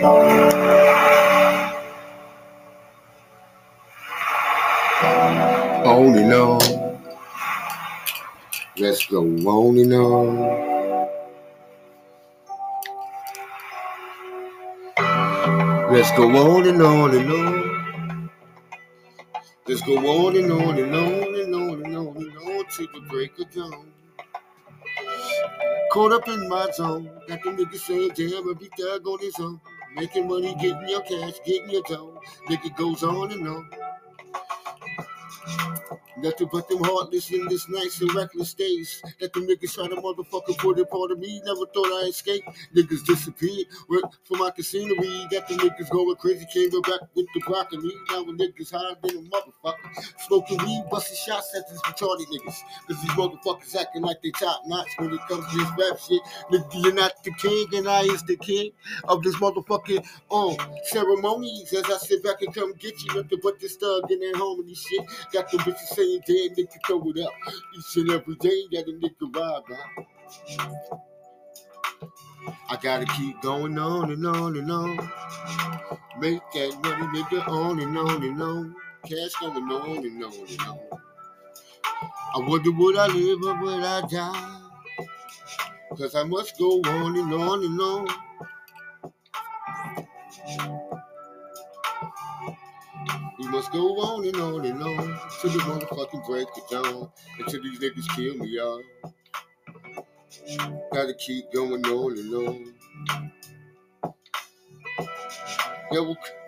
On and on. Let's go on and on. Let's go on and on and on. Let's go on and on and on and on and on and on to the break of dawn. Caught up in my zone, got them niggas saying damn every thug on his own. Making money, getting your cash, getting your dough. Nigga goes on and on. Nothing but them heartless in this nice and reckless days. That them niggas try to motherfucker put it part of me. Never thought I escaped. Niggas disappeared. Work for my casino. We got the niggas going crazy. Came back with the broccoli. Now the niggas higher than a motherfucker. Smoking weed, busting shots at these retarded niggas. Cause these motherfuckers acting like they top notch when it comes to this rap shit. Nigga, you're not the king, and I is the king of this motherfucking um ceremonies. As I sit back and come get you, nothing but this thug and that harmony shit. Got the bitches saying, damn, nigga, throw it up. Each and every day that a nigga ride by. I gotta keep going on and on and on. Make that money, nigga, on and on and on. Cash going on and on and on. I wonder would I live or would I die? Cause I must go on and on and on. We must go on and on and on till the motherfucking break of dawn. Until these niggas kill me, y'all. Gotta keep going on and on.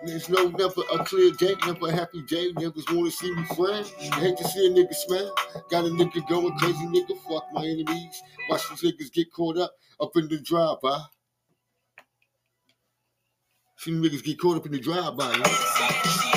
There's no never a clear day, never a happy day. Niggas wanna see me friend. Hate to see a nigga smile. Got a nigga going crazy, nigga. Fuck my enemies. Watch these niggas get caught up up in the drive-by. See niggas get caught up in the drive-by, y'all.